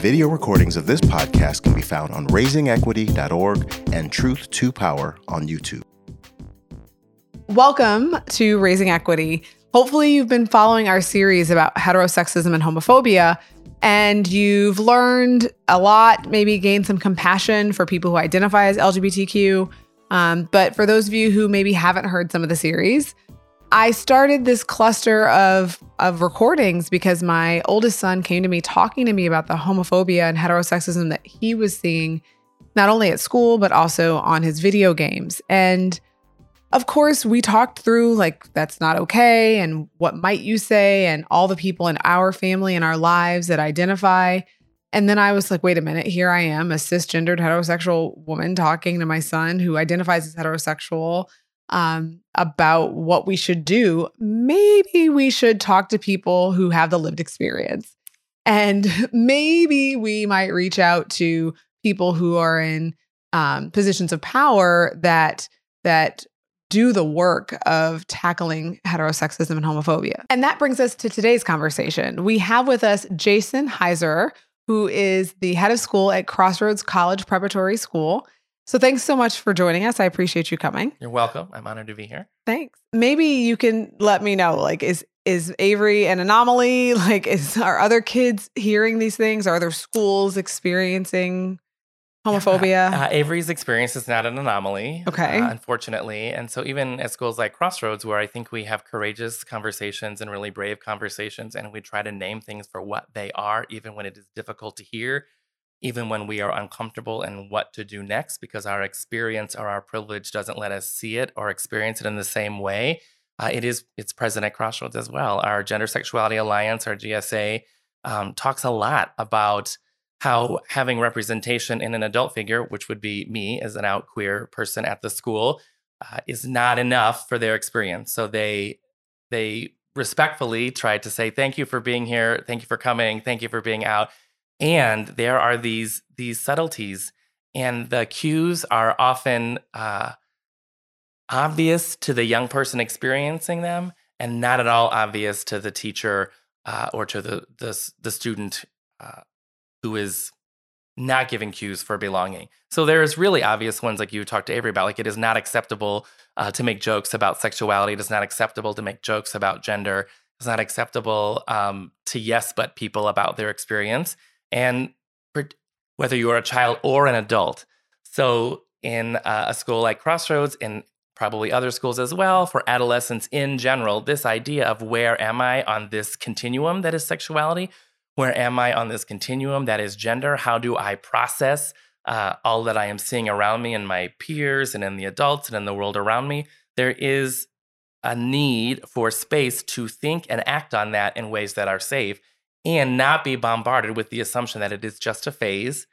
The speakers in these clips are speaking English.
Video recordings of this podcast can be found on raisingequity.org and Truth to Power on YouTube. Welcome to Raising Equity. Hopefully, you've been following our series about heterosexism and homophobia, and you've learned a lot, maybe gained some compassion for people who identify as LGBTQ. Um, but for those of you who maybe haven't heard some of the series, I started this cluster of of recordings because my oldest son came to me talking to me about the homophobia and heterosexism that he was seeing not only at school but also on his video games. And of course, we talked through like that's not okay and what might you say and all the people in our family and our lives that identify. And then I was like, wait a minute, here I am, a cisgendered heterosexual woman talking to my son who identifies as heterosexual um, about what we should do, maybe we should talk to people who have the lived experience. And maybe we might reach out to people who are in um, positions of power that that do the work of tackling heterosexism and homophobia. And that brings us to today's conversation. We have with us Jason Heiser, who is the head of school at Crossroads College Preparatory School. So thanks so much for joining us. I appreciate you coming. You're welcome. I'm honored to be here. Thanks. Maybe you can let me know like is is Avery an anomaly? Like is are other kids hearing these things? Are other schools experiencing homophobia? Uh, Avery's experience is not an anomaly. Okay. Uh, unfortunately. And so even at schools like Crossroads where I think we have courageous conversations and really brave conversations and we try to name things for what they are even when it is difficult to hear even when we are uncomfortable and what to do next because our experience or our privilege doesn't let us see it or experience it in the same way uh, it is it's present at crossroads as well. Our gender sexuality alliance our gsa um, talks a lot about how having representation in an adult figure which would be me as an out queer person at the school uh, is not enough for their experience. So they they respectfully tried to say thank you for being here. Thank you for coming. Thank you for being out and there are these these subtleties and the cues are often uh, obvious to the young person experiencing them and not at all obvious to the teacher uh, or to the the, the student uh, who is not giving cues for belonging. So there's really obvious ones like you talked to Avery about, like it is not acceptable uh, to make jokes about sexuality. It is not acceptable to make jokes about gender. It's not acceptable um, to yes but people about their experience and whether you're a child or an adult. So, in uh, a school like Crossroads, and probably other schools as well, for adolescents in general, this idea of where am I on this continuum that is sexuality? Where am I on this continuum that is gender? How do I process uh, all that I am seeing around me and my peers and in the adults and in the world around me? There is a need for space to think and act on that in ways that are safe and not be bombarded with the assumption that it is just a phase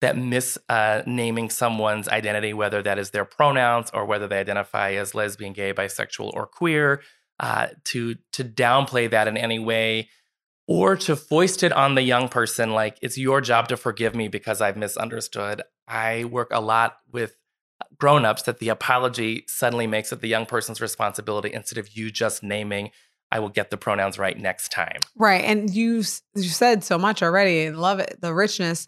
that misnaming uh, someone's identity, whether that is their pronouns or whether they identify as lesbian, gay, bisexual, or queer, uh, to to downplay that in any way, or to foist it on the young person like it's your job to forgive me because I've misunderstood. I work a lot with grown-ups that the apology suddenly makes it the young person's responsibility instead of you just naming I will get the pronouns right next time. Right. And you you said so much already. I love it. The richness.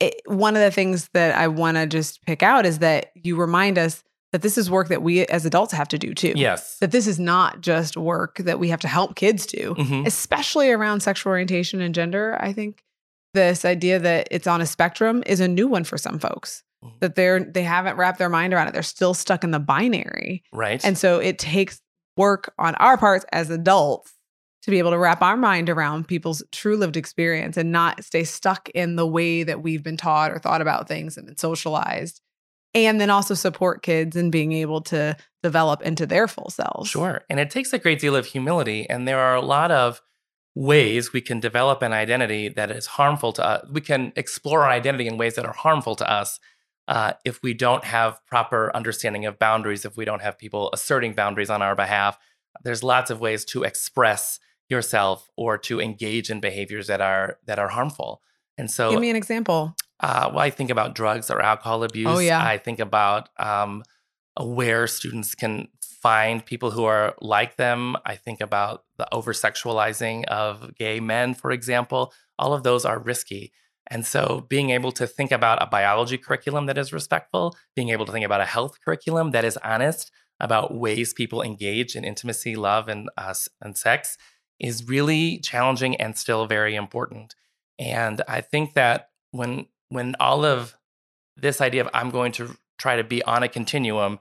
It, one of the things that I want to just pick out is that you remind us that this is work that we as adults have to do too. Yes. That this is not just work that we have to help kids do, mm-hmm. especially around sexual orientation and gender. I think this idea that it's on a spectrum is a new one for some folks. Mm-hmm. That they're they haven't wrapped their mind around it. They're still stuck in the binary. Right. And so it takes work on our parts as adults to be able to wrap our mind around people's true lived experience and not stay stuck in the way that we've been taught or thought about things and been socialized. And then also support kids in being able to develop into their full selves. Sure. And it takes a great deal of humility. And there are a lot of ways we can develop an identity that is harmful to us. We can explore our identity in ways that are harmful to us uh, if we don't have proper understanding of boundaries, if we don't have people asserting boundaries on our behalf, there's lots of ways to express yourself or to engage in behaviors that are that are harmful. And so, give me an example. Uh, well, I think about drugs or alcohol abuse. Oh yeah. I think about um, where students can find people who are like them. I think about the over sexualizing of gay men, for example. All of those are risky. And so, being able to think about a biology curriculum that is respectful, being able to think about a health curriculum that is honest about ways people engage in intimacy, love, and uh, and sex is really challenging and still very important. And I think that when when all of this idea of I'm going to try to be on a continuum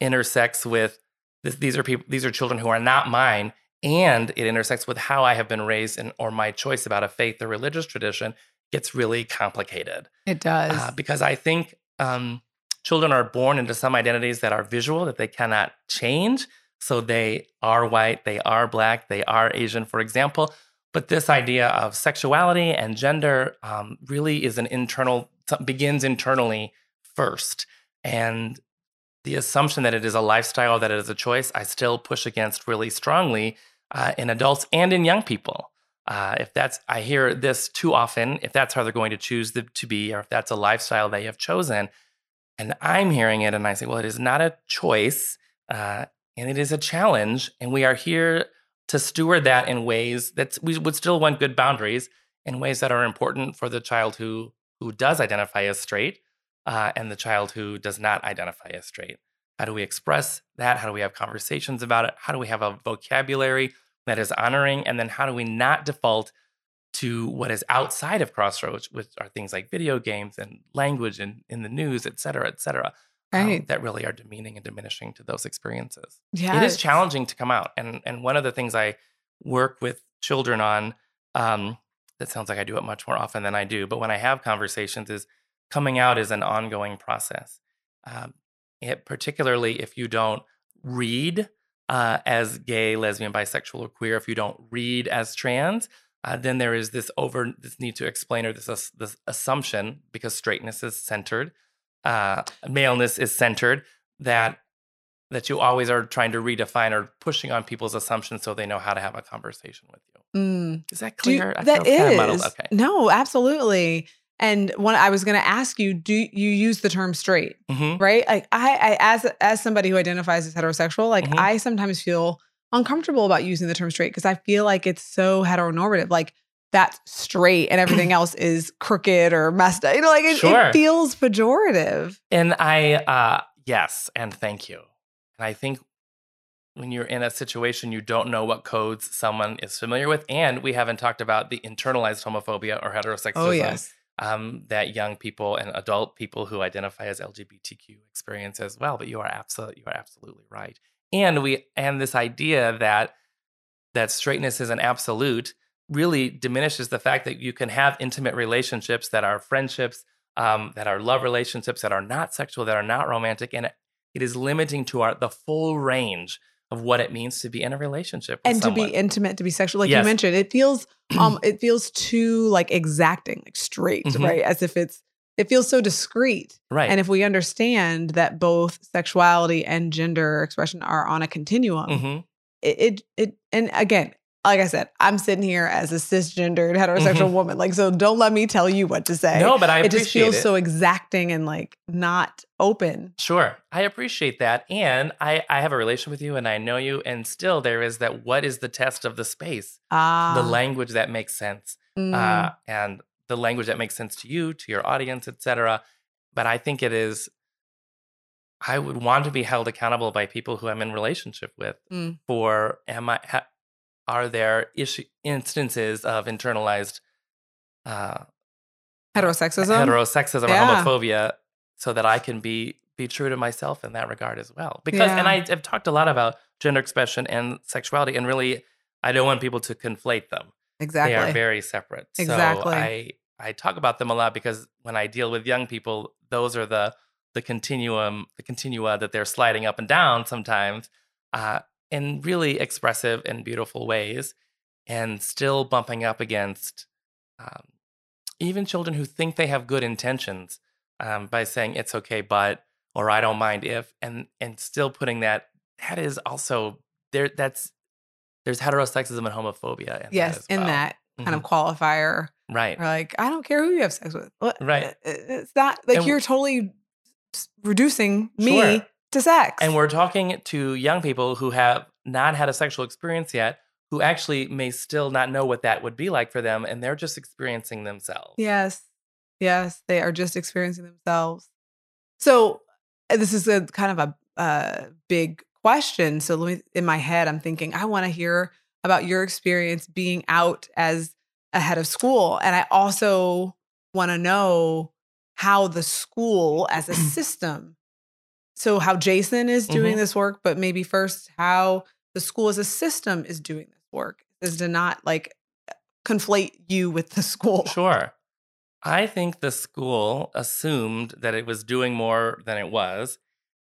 intersects with this, these are people these are children who are not mine and it intersects with how I have been raised and or my choice about a faith or religious tradition gets really complicated. It does. Uh, because I think um, children are born into some identities that are visual that they cannot change. So they are white, they are black, they are Asian, for example. But this idea of sexuality and gender um, really is an internal, begins internally first. And the assumption that it is a lifestyle, that it is a choice, I still push against really strongly uh, in adults and in young people. Uh, if that's, I hear this too often, if that's how they're going to choose the, to be, or if that's a lifestyle they have chosen, and I'm hearing it and I say, well, it is not a choice uh, and it is a challenge. And we are here to steward that in ways that we would still want good boundaries in ways that are important for the child who who does identify as straight uh, and the child who does not identify as straight. How do we express that? How do we have conversations about it? How do we have a vocabulary that is honoring? And then how do we not default to what is outside of Crossroads, which are things like video games and language and in the news, et cetera, et cetera, um, right. um, that really are demeaning and diminishing to those experiences. Yeah. It is challenging to come out. And, and one of the things I work with children on, um, that sounds like I do it much more often than I do, but when I have conversations, is coming out is an ongoing process. Um, it, particularly if you don't read uh, as gay, lesbian, bisexual, or queer, if you don't read as trans, uh, then there is this over this need to explain or this uh, this assumption because straightness is centered, uh, maleness is centered that that you always are trying to redefine or pushing on people's assumptions so they know how to have a conversation with you. Mm. Is that clear? Do, that is. Okay. No, absolutely. And when I was going to ask you, do you use the term straight? Mm-hmm. Right? Like I, I, as as somebody who identifies as heterosexual, like Mhm. I sometimes feel uncomfortable about using the term straight because I feel like it's so heteronormative. Like that's straight and everything else is crooked or messed up. You know, like it, Sure. it feels pejorative. And I, uh, yes, and thank you. And I think when you're in a situation you don't know what codes someone is familiar with, and we haven't talked about the internalized homophobia or heterosexism Oh yes. Um, that young people and adult people who identify as LGBTQ experience as well. But you are absolutely you are absolutely right. And we and this idea that that straightness is an absolute really diminishes the fact that you can have intimate relationships that are friendships, um, that are love relationships, that are not sexual, that are not romantic, and it, is limiting to our the full range of what it means to be in a relationship with And to be intimate, to be sexual, like Yes. you mentioned, it feels um it feels too like exacting, like straight, Mhm. right? As if it's it feels so discreet. right. And if we understand that both sexuality and gender expression are on a continuum, Mhm. it, it it and again, like I said, I'm sitting here as a cisgendered heterosexual woman. Like, so don't let me tell you what to say. Mm-hmm. No, but I it just feels it. so exacting and like not open. Sure. I appreciate that. And I, I have a relation with you and I know you. And still, there is that what is the test of the space? Ah, the language that makes sense. mm, Uh, and the language that makes sense to you, to your audience, etc. But I think it is, I would want to be held accountable by people who I'm in relationship with Mm. for am I, ha, are there issue, instances of internalized uh, heterosexism. heterosexism Yeah. or homophobia so that I can be be true to myself in that regard as well. Because and I have talked a lot about gender expression and sexuality and really I don't want people to conflate them. exactly. They are very separate. Exactly. So I I talk about them a lot because when I deal with young people, those are the the continuum, the continua that they're sliding up and down sometimes, uh, in really expressive and beautiful ways, and still bumping up against um, even children who think they have good intentions um, by saying it's okay, but or I don't mind if, and and still putting that that is also there. That's there's heterosexism and homophobia. In yes, that in that kind of Mhm. qualifier. right, Or like, I don't care who you have sex with. What? Right. It's not like And- you're totally reducing me Sure. To sex. And we're talking to young people who have not had a sexual experience yet, who actually may still not know what that would be like for them, and they're just experiencing themselves. Yes. Yes. They are just experiencing themselves. So uh, this is a kind of a uh, big question. So let me, in my head, I'm thinking, I want to hear about your experience being out as a head of school. And I also want to know how the school as a system, so how Jason is doing Mhm. this work, but maybe first how the school as a system is doing this work is to not like conflate you with the school. Sure. I think the school assumed that it was doing more than it was.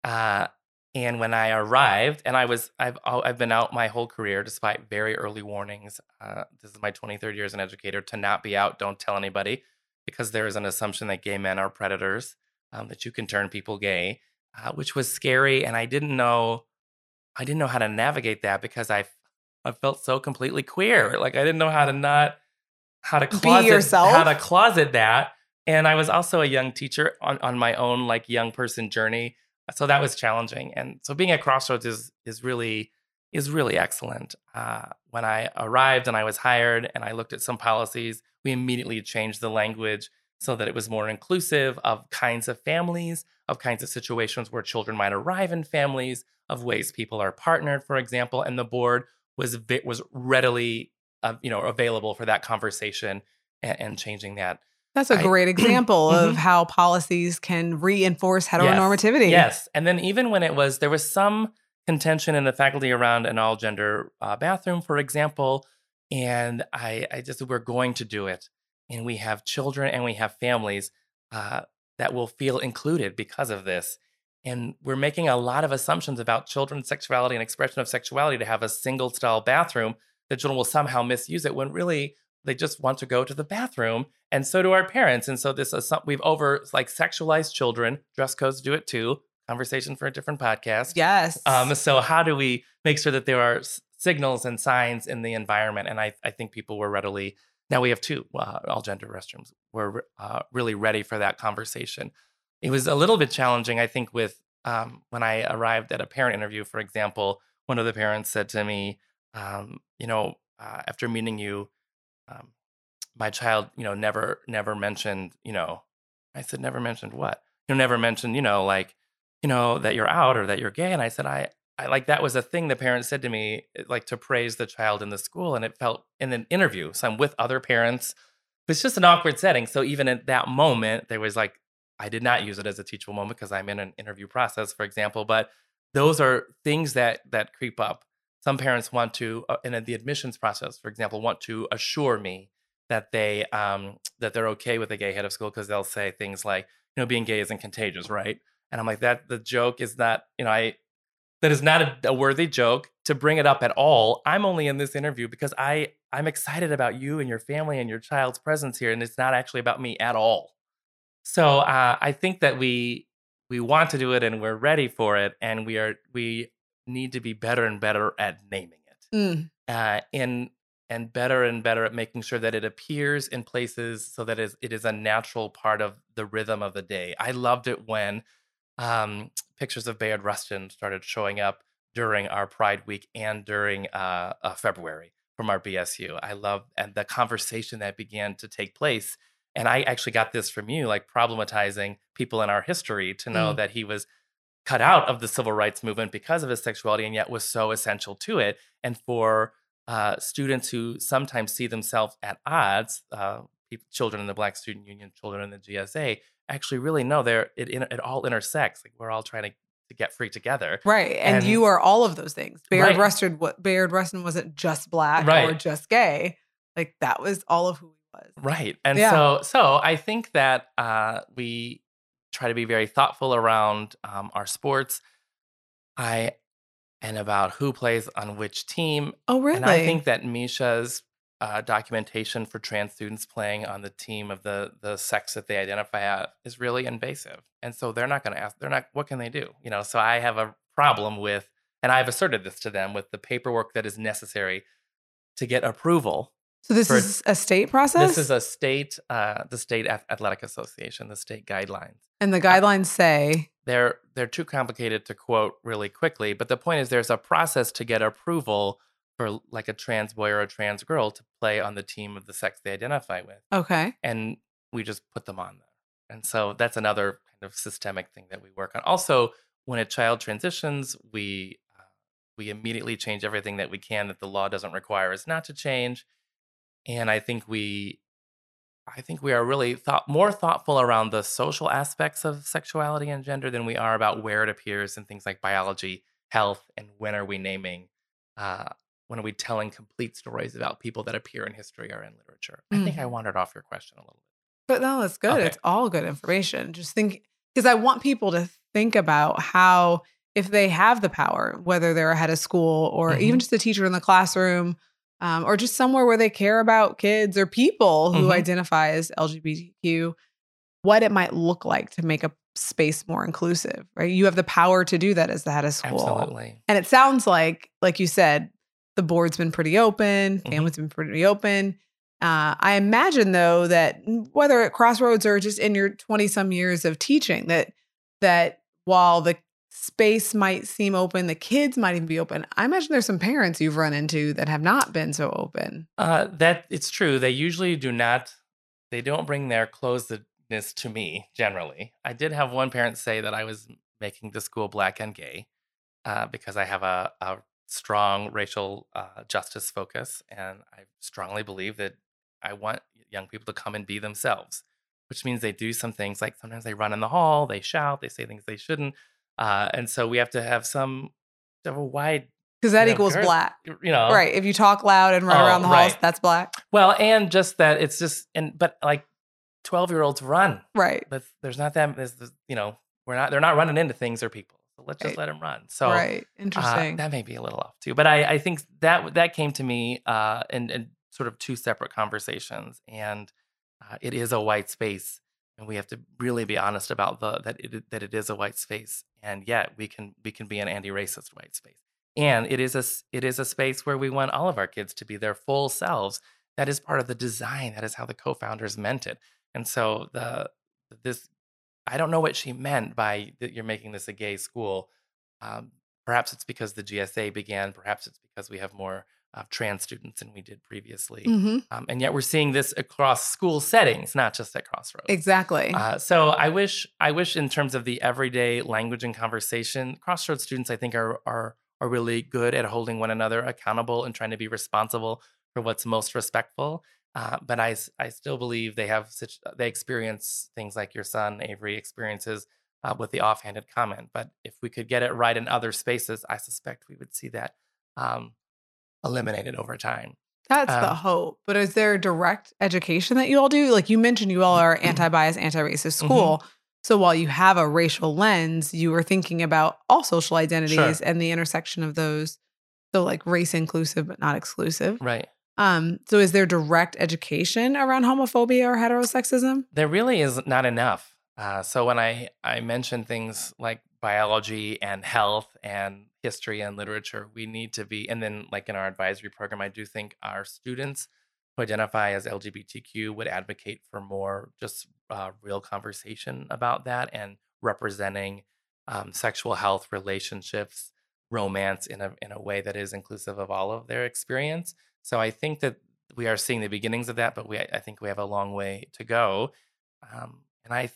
Uh, and when I arrived, and I was, I've, I've been out my whole career despite very early warnings. Uh, this is my 23rd year as an educator to not be out, don't tell anybody, because there is an assumption that gay men are predators, um, that you can turn people gay, uh, which was scary. And I didn't know, I didn't know how to navigate that because I, I felt so completely queer. Like I didn't know how to not how to Be closet yourself? how to closet that. And I was also a young teacher on, on my own like young person journey. So that was challenging. And so being at Crossroads is is really is really excellent. Uh, when I arrived and I was hired and I looked at some policies, we immediately changed the language so that it was more inclusive of kinds of families, of kinds of situations where children might arrive in families, of ways people are partnered, for example. And the board was was readily uh, you know available for that conversation and, and changing that. That's a I- great example of how policies can reinforce heteronormativity. Yes, and then even when it was there was some contention in the faculty around an all gender uh, bathroom, for example, and I I just we're going to do it, and we have children and we have families uh, that will feel included because of this. And we're making a lot of assumptions about children's sexuality and expression of sexuality to have a single stall bathroom that children will somehow misuse it when really they just want to go to the bathroom and so do our parents and so this is something we've over like sexualized children dress codes do it too conversation for a different podcast Yes. um, so how do we make sure that there are s- signals and signs in the environment and i, I think people were readily now we have two uh, all gender restrooms. We're uh, really ready for that conversation. It was a little bit challenging i think with um, when i arrived at a parent interview for example one of the parents said to me um, you know uh, after meeting you um, my child you know never never mentioned you know i said never mentioned what? You know never mentioned you know like you know that you're out or that you're gay. And i said i i like that was a thing the parents said to me eh, like to praise the child in the school and it felt in an interview so i'm with other parents it's just an awkward setting so even at that moment there was like i did not use it as a teachable moment because i'm in an interview process for example but those are things that that creep up. Some parents want to uh, in the admissions process for example want to assure me that they um that they're okay with a gay head of school because they'll say things like you know being gay isn't contagious right? And i'm like that the joke is not you know i that is not a, a worthy joke to bring it up at all i'm only in this interview because i i'm excited about you and your family and your child's presence here and it's not actually about me at all so uh, i think that we we want to do it and we're ready for it and we are we need to be better and better at naming it Mm. uh, and and better and better at making sure that it appears in places so that it is, it is a natural part of the rhythm of the day. I loved it when um, pictures of Bayard Rustin started showing up during our Pride Week and during uh, uh, February from our BSU. I love and the conversation that began to take place. And I actually got this from you, like problematizing people in our history to know Mm. that he was cut out of the civil rights movement because of his sexuality and yet was so essential to it. And for uh, students who sometimes see themselves at odds, uh, peop children in the Black Student Union, children in the GSA, actually really no they're it, it, all intersects. Like we're all trying to, to get free together. Right. And, And- you are all of those things. Bayard Right. Rustin what Bayard Rustin wasn't just black or just gay. Like that was all of who he was. Right. And Yeah. so so I think that uh, we try to be very thoughtful around um, our sports. I and about who plays on which team. Oh, really? And I think that MSHSAA's uh, documentation for trans students playing on the team of the the sex that they identify at is really invasive. And so they're not going to ask. They're not. What can they do? You know. So I have a problem with, and I've asserted this to them with the paperwork that is necessary to get approval So this For- is a state process? This is a state, uh, the state athletic association, the state guidelines. and the guidelines say, They're they're too complicated to quote really quickly, but the point is there's a process to get approval for like a trans boy or a trans girl to play on the team of the sex they identify with, okay. and we just put them on there. And so that's another kind of systemic thing that we work on. Also, when a child transitions, we uh, we immediately change everything that we can that the law doesn't require us not to change. And I think we I think we are really thought more thoughtful around the social aspects of sexuality and gender than we are about where it appears in things like biology, health, and when are we naming uh, when are we telling complete stories about people that appear in history or in literature. I think I wandered off your question a little bit. But no, that's good. Okay. It's all good information. Just think, because I want people to think about how, if they have the power, whether they're head of school or Mhm. even just a teacher in the classroom, um, or just somewhere where they care about kids or people who Mhm. identify as LGBTQ, what it might look like to make a space more inclusive, right? You have the power to do that as the head of school. Absolutely. And it sounds like, like you said, the board's been pretty open, Mhm. family's been pretty open. Uh, I imagine though that whether at Crossroads or just in your twenty some years of teaching, that that while the space might seem open, the kids might even be open. I imagine there's some parents you've run into that have not been so open. Uh, that it's true. They usually do not. They don't bring their closedness to me. Generally, I did have one parent say that I was making the school black and gay uh, because I have a, a strong racial uh, justice focus, and I strongly believe that I want young people to come and be themselves, which means they do some things like sometimes they run in the hall, they shout, they say things they shouldn't, uh, and so we have to have some have a wide, Because that Yeah, equals girls- black. you know, Right. If you talk loud and run Oh, around the halls, right. that's black. Well, and just that it's just and but like twelve year olds run. Right. But there's not that there's you know we're not they're not running into things or people. So let's just let them run. So right. uh, Interesting. that may be a little off too. But I I think that that came to me uh in, in sort of two separate conversations, and uh, it is a white space. And we have to really be honest about the that it that it is a white space, and yet we can we can be an anti-racist white space. And it is a it is a space where we want all of our kids to be their full selves. That is part of the design. That is how the co-founders meant it. And so the this I don't know what she meant by that you're making this a gay school. Um, perhaps it's because the GSA began. Perhaps it's because we have more uh, trans students than we did previously. Mhm. Um, and yet we're seeing this across school settings, not just at Crossroads. Exactly. Uh, so I wish, I wish, in terms of the everyday language and conversation, Crossroads students, I think, are are are really good at holding one another accountable and trying to be responsible for what's most respectful. Uh, but I still believe they have such they experience things like your son Avery experiences uh, with the offhanded comment. But if we could get it right in other spaces, I suspect we would see that um, eliminated over time. That's the Um, hope. But is there direct education that you all do? Like you mentioned, you all are anti bias, anti racist Mm-hmm. school. So while you have a racial lens, you are thinking about all social identities and the intersection of those. So like race inclusive, but not exclusive. Right. Um, so is there direct education around homophobia or heterosexism? there really is not enough. Uh, so when I I mention things like biology and health and history and literature, we need to be. And then like in our advisory program, I do think our students who identify as LGBTQ would advocate for more just uh, real conversation about that and representing um, sexual health, relationships, romance in a in a way that is inclusive of all of their experience. So I think that we are seeing the beginnings of that, but we I think we have a long way to go. Um, and I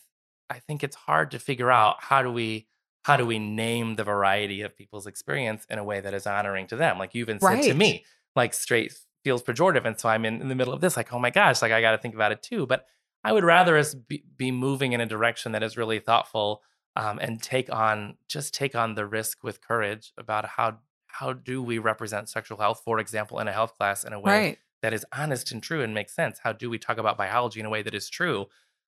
I think it's hard to figure out how do we how do we name the variety of people's experience in a way that is honoring to them. Like you even said to me, like straight feels pejorative, and so I'm in, in the middle of this, like oh my gosh, like I got to think about it too. But I would rather us be, be moving in a direction that is really thoughtful um, and take on just take on the risk with courage about how how do we represent sexual health, for example, in a health class in a way Right. that is honest and true and makes sense. How do we talk about biology in a way that is true?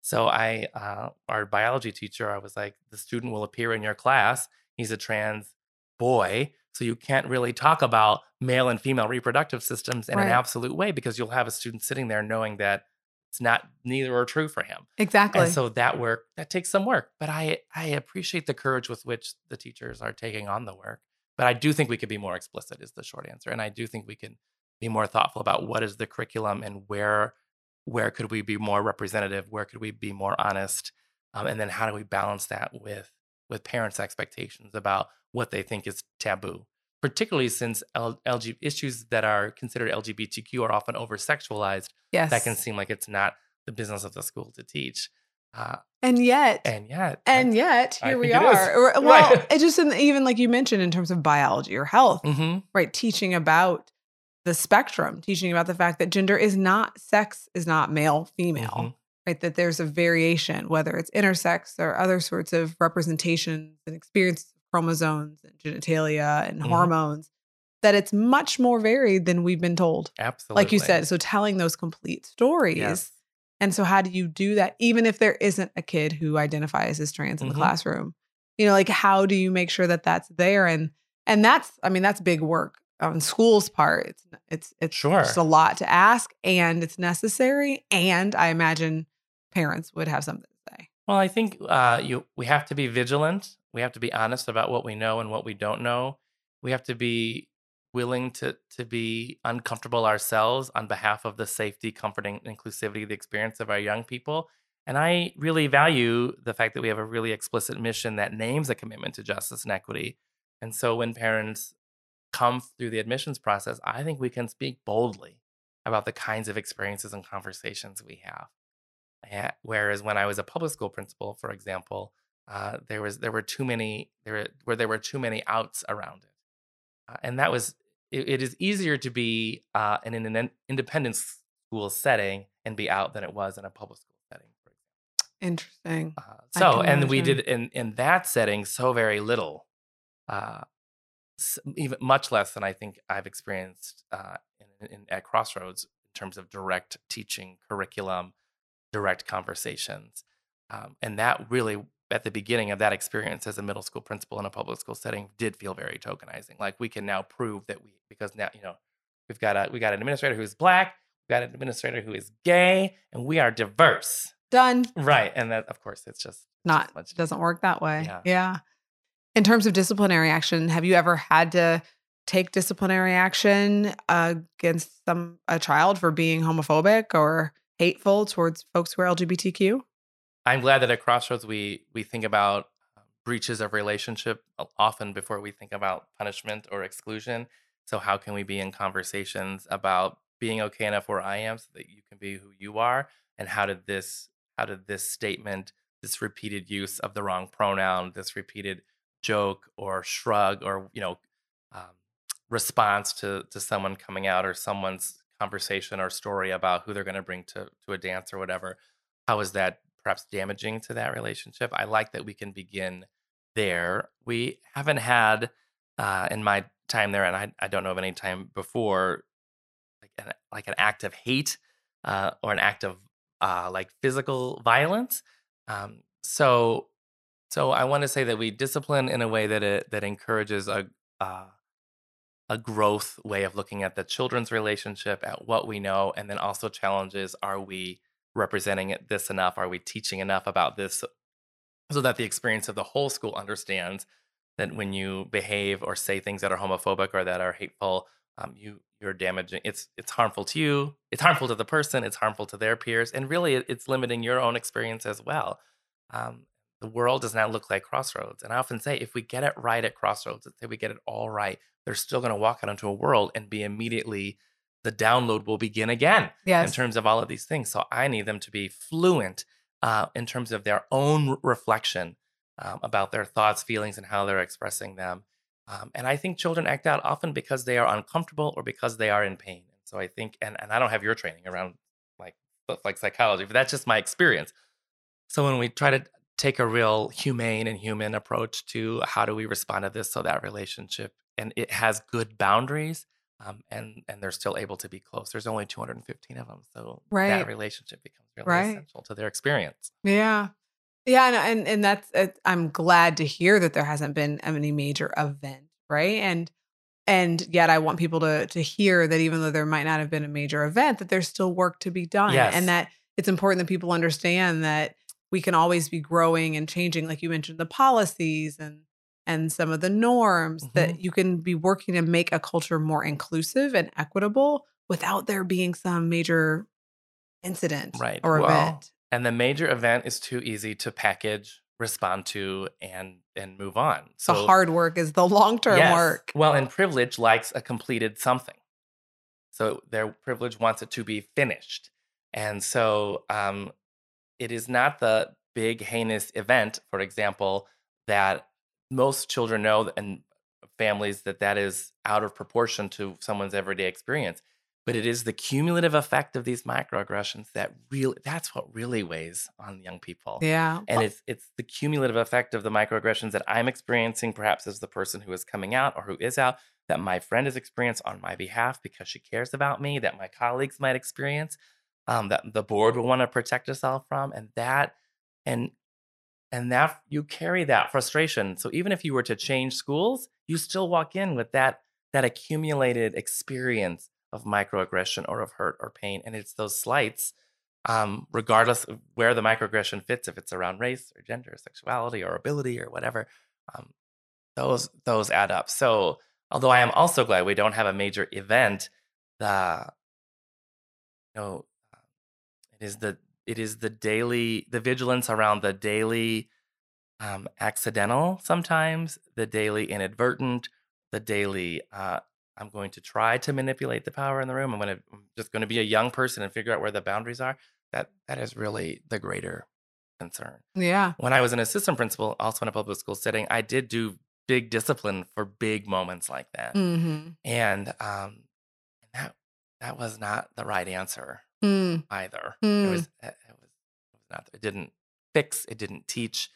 So I, uh, our biology teacher, I was like, the student will appear in your class. He's a trans boy, so you can't really talk about male and female reproductive systems in an absolute way because you'll have a student sitting there knowing that it's not neither are true for him. Exactly. And so that work that takes some work, but I I appreciate the courage with which the teachers are taking on the work. But I do think we could be more explicit is the short answer, and I do think we can be more thoughtful about what is the curriculum and where where could we be more representative where could we be more honest um, and then how do we balance that with with parents expectations about what they think is taboo particularly since L- LG issues that are considered lgbtq are often over sexualized Yes. that can seem like it's not the business of the school to teach uh, and yet, and yet and yet, I here we think it is. are. Or- Well, Right. it just in, even like you mentioned in terms of biology or health, hmm right? Teaching about the spectrum, teaching about the fact that gender is not sex is not male, female, Mhm. right? That there's a variation, whether it's intersex or other sorts of representations and experiences of chromosomes and genitalia and Mhm. hormones. That it's much more varied than we've been told. absolutely Like you said, so telling those complete stories. yes And so, how do you do that, even if there isn't a kid who identifies as trans in the Mhm. classroom? You know, like how do you make sure that that's there? And and that's, I mean, that's big work on school's part. It's it's it's Sure. just a lot to ask, and it's necessary. And I imagine parents would have something to say. Well, I think uh, you we have to be vigilant. We have to be honest about what we know and what we don't know. We have to be willing to to be uncomfortable ourselves on behalf of the safety, comforting, and inclusivity, of the experience of our young people. And I really value the fact that we have a really explicit mission that names a commitment to justice and equity. And so when parents come through the admissions process, I think we can speak boldly about the kinds of experiences and conversations we have. Eh, Whereas when I was a public school principal, for example, uh, there was there were too many there where there were too many outs around it, uh, and that was it, it is easier to be uh, in an independent school setting and be out than it was in a public school setting. Interesting. Uh, so and we did in in that setting so very little, uh, even much less than I think I've experienced uh, in, in, at Crossroads in terms of direct teaching curriculum, direct conversations, um, and that really at the beginning of that experience as a middle school principal in a public school setting did feel very tokenizing. Like we can now prove that we because now you know we've got a we got an administrator who's black, we got an administrator who is gay, and we are diverse, Done. right? And that of course it's just Not much doesn't work that way. Yeah. yeah. In terms of disciplinary action, have you ever had to take disciplinary action against some a child for being homophobic or hateful towards folks who are LGBTQ? I'm glad that at Crossroads we we think about um, breaches of relationship often before we think about punishment or exclusion. So how can we be in conversations about being okay enough where I am so that you can be who you are? And how did this how did this statement, this repeated use of the wrong pronoun, this repeated joke or shrug or you know um, response to to someone coming out or someone's conversation or story about who they're going to bring to to a dance or whatever how is that perhaps damaging to that relationship i like that we can begin there. We haven't had uh, in my time there and I, I don't know of any time before like an, like an act of hate uh, or an act of uh, like physical violence. Um, so so i want to say that we discipline in a way that it that encourages a uh, a growth way of looking at the children's relationship at what we know and then also challenges are we representing it this enough? Are we teaching enough about this so that the experience of the whole school understands that when you behave or say things that are homophobic or that are hateful um, you you're damaging it's it's harmful to you it's harmful to the person it's harmful to their peers and really it, it's limiting your own experience as well. Um, the world does not look like crossroads and i often say if we get it right at crossroads let's say we get it all right they're still going to walk out into a world and be immediately the download will begin again Yes. in terms of all of these things. So I need them to be fluent uh, in terms of their own reflection um, about their thoughts, feelings, and how they're expressing them. Um, and I think children act out often because they are uncomfortable or because they are in pain. So I think, and, and I don't have your training around like like psychology, but that's just my experience. So when we try to take a real humane and human approach to how do we respond to this so that relationship and it has good boundaries um, and and they're still able to be close. There's only 215 of them, so Right. that relationship becomes really Right. essential to their experience. Yeah. Yeah, and and, and that's it, I'm glad to hear that there hasn't been any major event, right? And and yet I want people to to hear that even though there might not have been a major event, that there's still work to be done, Yes. and that it's important that people understand that we can always be growing and changing, like you mentioned, the policies and and some of the norms Mm-hmm. that you can be working to make a culture more inclusive and equitable without there being some major incident Right. or Well, event. And the major event is too easy to package, respond to, and and move on. the hard work is the long term Yes. work. Well, and privilege likes a completed something. So their privilege wants it to be finished. And so um, it is not the big, heinous event, for example, that most children know and families that that is out of proportion to someone's everyday experience. But it is the cumulative effect of these microaggressions that really, that's what really weighs on young people Yeah. and it's it's the cumulative effect of the microaggressions that I'm experiencing, perhaps as the person who is coming out or who is out, that my friend has experienced on my behalf because she cares about me, that my colleagues might experience, um, that the board will want to protect us all from, and that and and that you carry that frustration. So even if you were to change schools, you still walk in with that that accumulated experience of microaggression or of hurt or pain, and it's those slights um, regardless of where the microaggression fits, if it's around race or gender, or sexuality or ability or whatever, um, those those add up. So, although I am also glad we don't have a major event, the you know, it is the it is the daily the vigilance around the daily um, accidental sometimes, the daily inadvertent, the daily uh, I'm going to try to manipulate the power in the room. I'm going to I'm just going to be a young person and figure out where the boundaries are. That that is really the greater concern. Yeah. When I was an assistant principal, also in a public school setting, I did do big discipline for big moments like that, hmm and um, that that was not the right answer Mm. either. Mm. It was it, it was it was not. It didn't fix. It didn't teach,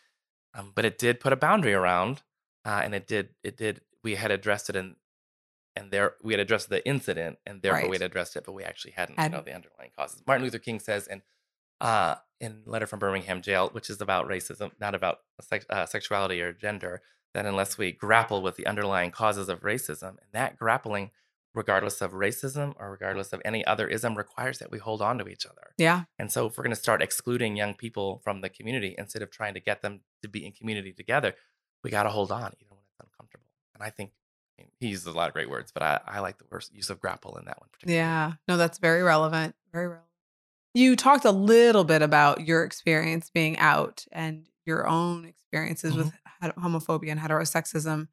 um, but it did put a boundary around, uh, and it did it did. We had addressed it in. And there, we had addressed the incident, and therefore we had addressed it, but we actually hadn't, you know, the underlying causes. Martin Luther King says in uh, in Letter from Birmingham Jail, which is about racism, not about sex, uh, sexuality or gender, that unless we grapple with the underlying causes of racism, and that grappling, regardless of racism or regardless of any other ism, requires that we hold on to each other. Yeah. And so, if we're going to start excluding young people from the community instead of trying to get them to be in community together, we got to hold on even when it's uncomfortable. And I think I mean, he uses a lot of great words, but I, I like the worst use of grapple in that one particularly. Yeah. No, that's very relevant. Very relevant. You talked a little bit about your experience being out and your own experiences mm-hmm. with homophobia and heterosexism.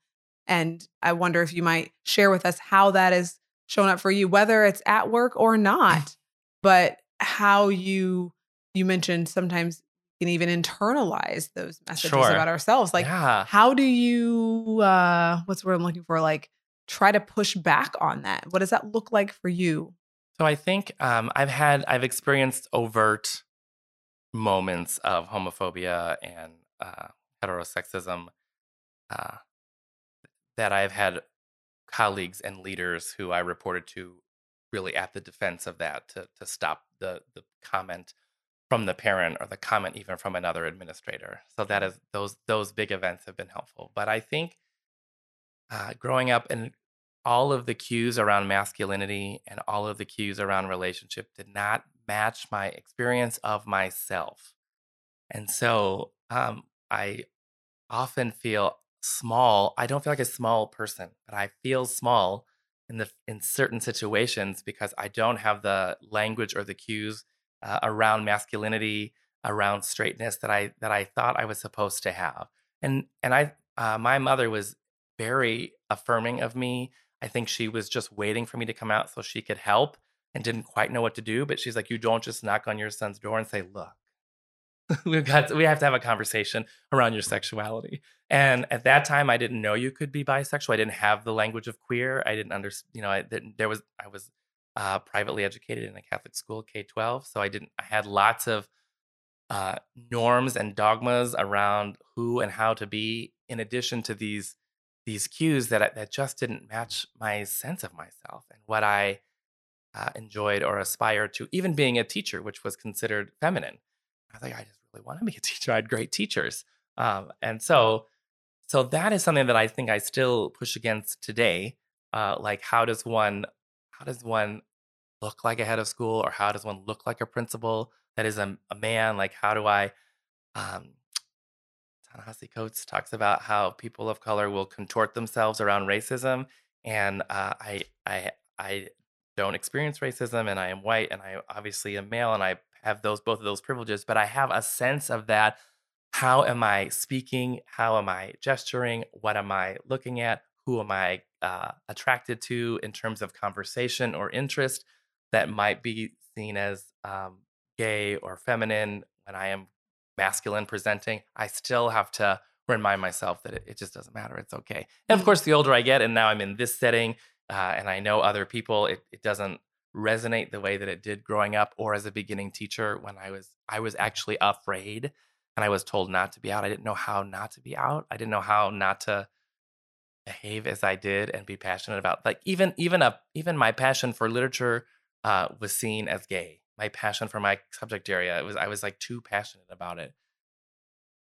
And I wonder if you might share with us how that has shown up for you, whether it's at work or not, but how you you mentioned sometimes can even internalize those messages Sure. about ourselves. Like yeah. how do you uh what's the word I'm looking for? Like try to push back on that. What does that look like for you? So I think um, I've had I've experienced overt moments of homophobia and uh, heterosexism uh, that I've had colleagues and leaders who I reported to really at the defense of that to to stop the the comment from the parent or the comment even from another administrator. So that is those those big events have been helpful. But I think uh, growing up and all of the cues around masculinity and all of the cues around relationship did not match my experience of myself. And so um, I often feel small. I don't feel like a small person, but I feel small in the in certain situations because I don't have the language or the cues uh, around masculinity, around straightness that I that I thought I was supposed to have. And and I uh, my mother was very affirming of me. I think she was just waiting for me to come out so she could help and didn't quite know what to do. But she's like, you don't just knock on your son's door and say, look, we've got we have to have a conversation around your sexuality. And at that time, I didn't know you could be bisexual. I didn't have the language of queer. I didn't understand. You know, I. There was I was uh, privately educated in a Catholic school, K twelve. So I didn't. I had lots of uh, norms and dogmas around who and how to be, in addition to these these cues that that just didn't match my sense of myself and what I uh, enjoyed or aspired to. Even being a teacher, which was considered feminine, I was like, I just really want to be a teacher. I had great teachers, um, and so so that is something that I think I still push against today. Uh, like, how does one how does one look like a head of school, or how does one look like a principal that is a, a man? Like, how do I um, Ta-Nehisi Coates talks about how people of color will contort themselves around racism, and uh, I I I don't experience racism, and I am white, and I obviously am male, and I have those both of those privileges, but I have a sense of that. How am I speaking? How am I gesturing? What am I looking at? Who am I uh, attracted to in terms of conversation or interest that might be seen as um, gay or feminine when I am masculine presenting, I still have to remind myself that it, it just doesn't matter. It's okay. And of Mm. course, the older I get, and now I'm in this setting, uh, and I know other people, it, it doesn't resonate the way that it did growing up or as a beginning teacher when I was I was actually afraid and I was told not to be out. I didn't know how not to be out. I didn't know how not to behave as I did and be passionate about like even even a even my passion for literature uh, was seen as gay. My passion for my subject area it was I was like too passionate about it,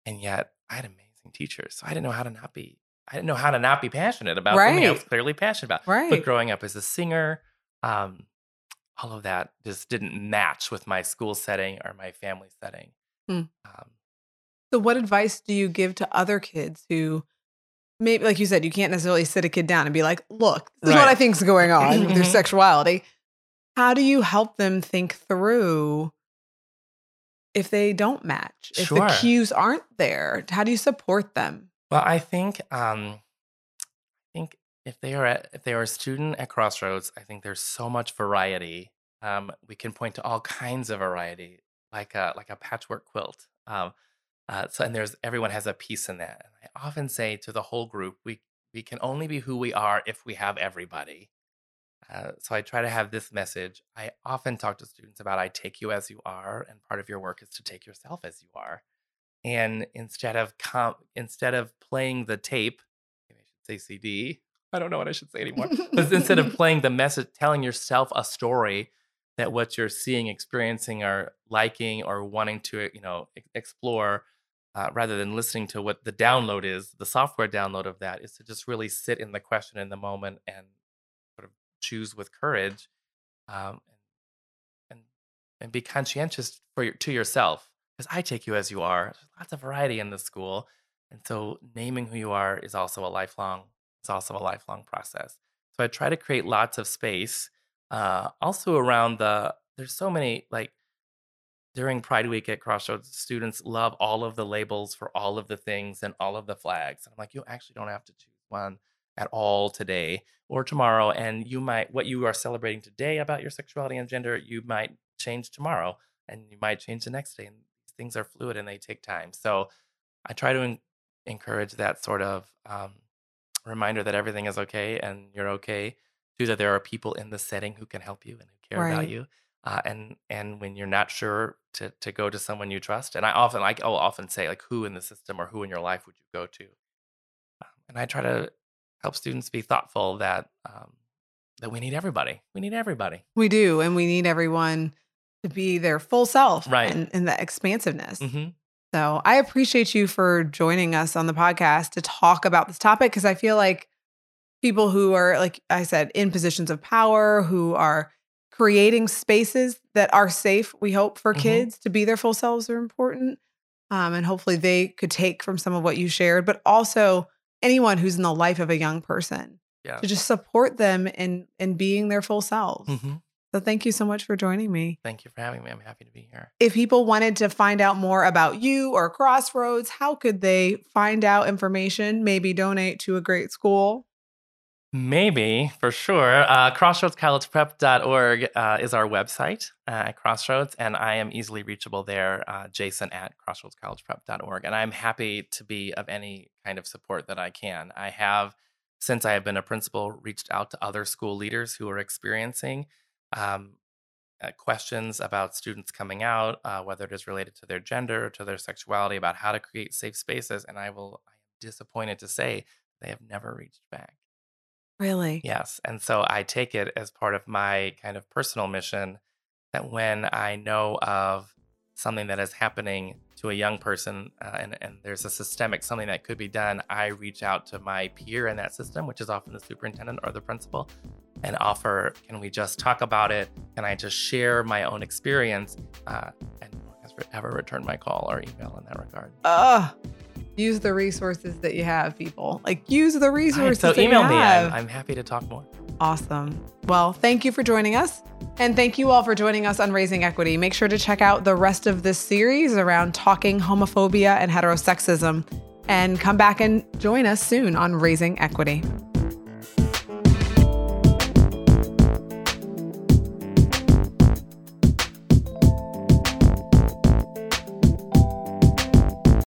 and yet I had amazing teachers, so I didn't know how to not be. I didn't know how to not be passionate about something I was clearly passionate about. Right. But growing up as a singer, um, all of that just didn't match with my school setting or my family setting. Hmm. Um, So, what advice do you give to other kids who maybe, like you said, you can't necessarily sit a kid down and be like, look, this is what I think is going on with their Mhm. sexuality. How do you help them think through if they don't match, if the cues aren't there? How do you support them? Well, I think um, if they are at, if they are a student at Crossroads, I think there's so much variety. Um, we can point to all kinds of variety, like a like a patchwork quilt. Um, uh, so and there's everyone has a piece in that. And I often say to the whole group, we we can only be who we are if we have everybody. Uh, so I try to have this message. I often talk to students about I take you as you are, and part of your work is to take yourself as you are. And instead of com- instead of playing the tape, I should say CD. I don't know what I should say anymore. but instead of playing the message, telling yourself a story that what you're seeing, experiencing, or liking, or wanting to, you know, explore, uh, rather than listening to what the download is, the software download of that is to just really sit in the question in the moment and sort of choose with courage, um, and and and be conscientious for your, to yourself. Because I take you as you are. There's lots of variety in the school, and so naming who you are is also a lifelong. It's also a lifelong process. So I try to create lots of space. Uh, also around the there's so many like during Pride Week at Crossroads, students love all of the labels for all of the things and all of the flags. And I'm like, you actually don't have to choose one at all today or tomorrow. And you might, what you are celebrating today about your sexuality and gender, you might change tomorrow and you might change the next day. And things are fluid and they take time. So I try to en- encourage that sort of um, reminder that everything is okay and you're okay. Too, that there are people in the setting who can help you and who care about you uh, and and when you're not sure to to go to someone you trust and i often like i'll often say like who in the system or who in your life would you go to um, and i try to help students be thoughtful that um, that we need everybody we need everybody We do. And we need everyone to be their full self Right. and, and the expansiveness. hmm So I appreciate you for joining us on the podcast to talk about this topic because I feel like people who are, like I said, in positions of power, who are creating spaces that are safe, we hope, for Mhm. kids to be their full selves are important. Um, and hopefully they could take from some of what you shared, but also anyone who's in the life of a young person yeah to just support them in in being their full selves. hmm So thank you so much for joining me thank you for having me i'm happy to be here if people wanted to find out more about you or Crossroads, how could they find out information, maybe donate to a great school? Maybe, for sure. Uh, CrossroadsCollegePrep.org uh, is our website uh, at Crossroads, and I am easily reachable there, uh, jason at CrossroadsCollegePrep.org. And I'm happy to be of any kind of support that I can. I have, since I have been a principal, reached out to other school leaders who are experiencing um, uh, questions about students coming out, uh, whether it is related to their gender or to their sexuality, about how to create safe spaces. And I will, I am disappointed to say they have never reached back. Really? Yes. And so I take it as part of my kind of personal mission that when I know of something that is happening to a young person uh, and, and there's a systemic something that could be done, I reach out to my peer in that system, which is often the superintendent or the principal, and offer can we just talk about it? Can I just share my own experience? Uh, and no one has ever returned my call or email in that regard. Ugh. use the resources that you have, people. Like use the All right, resources. so email me. I'm, I'm happy to talk more. Awesome. Well, thank you for joining us. And thank you all for joining us on Raising Equity. Make sure to check out the rest of this series around talking homophobia and heterosexism. And come back and join us soon on Raising Equity.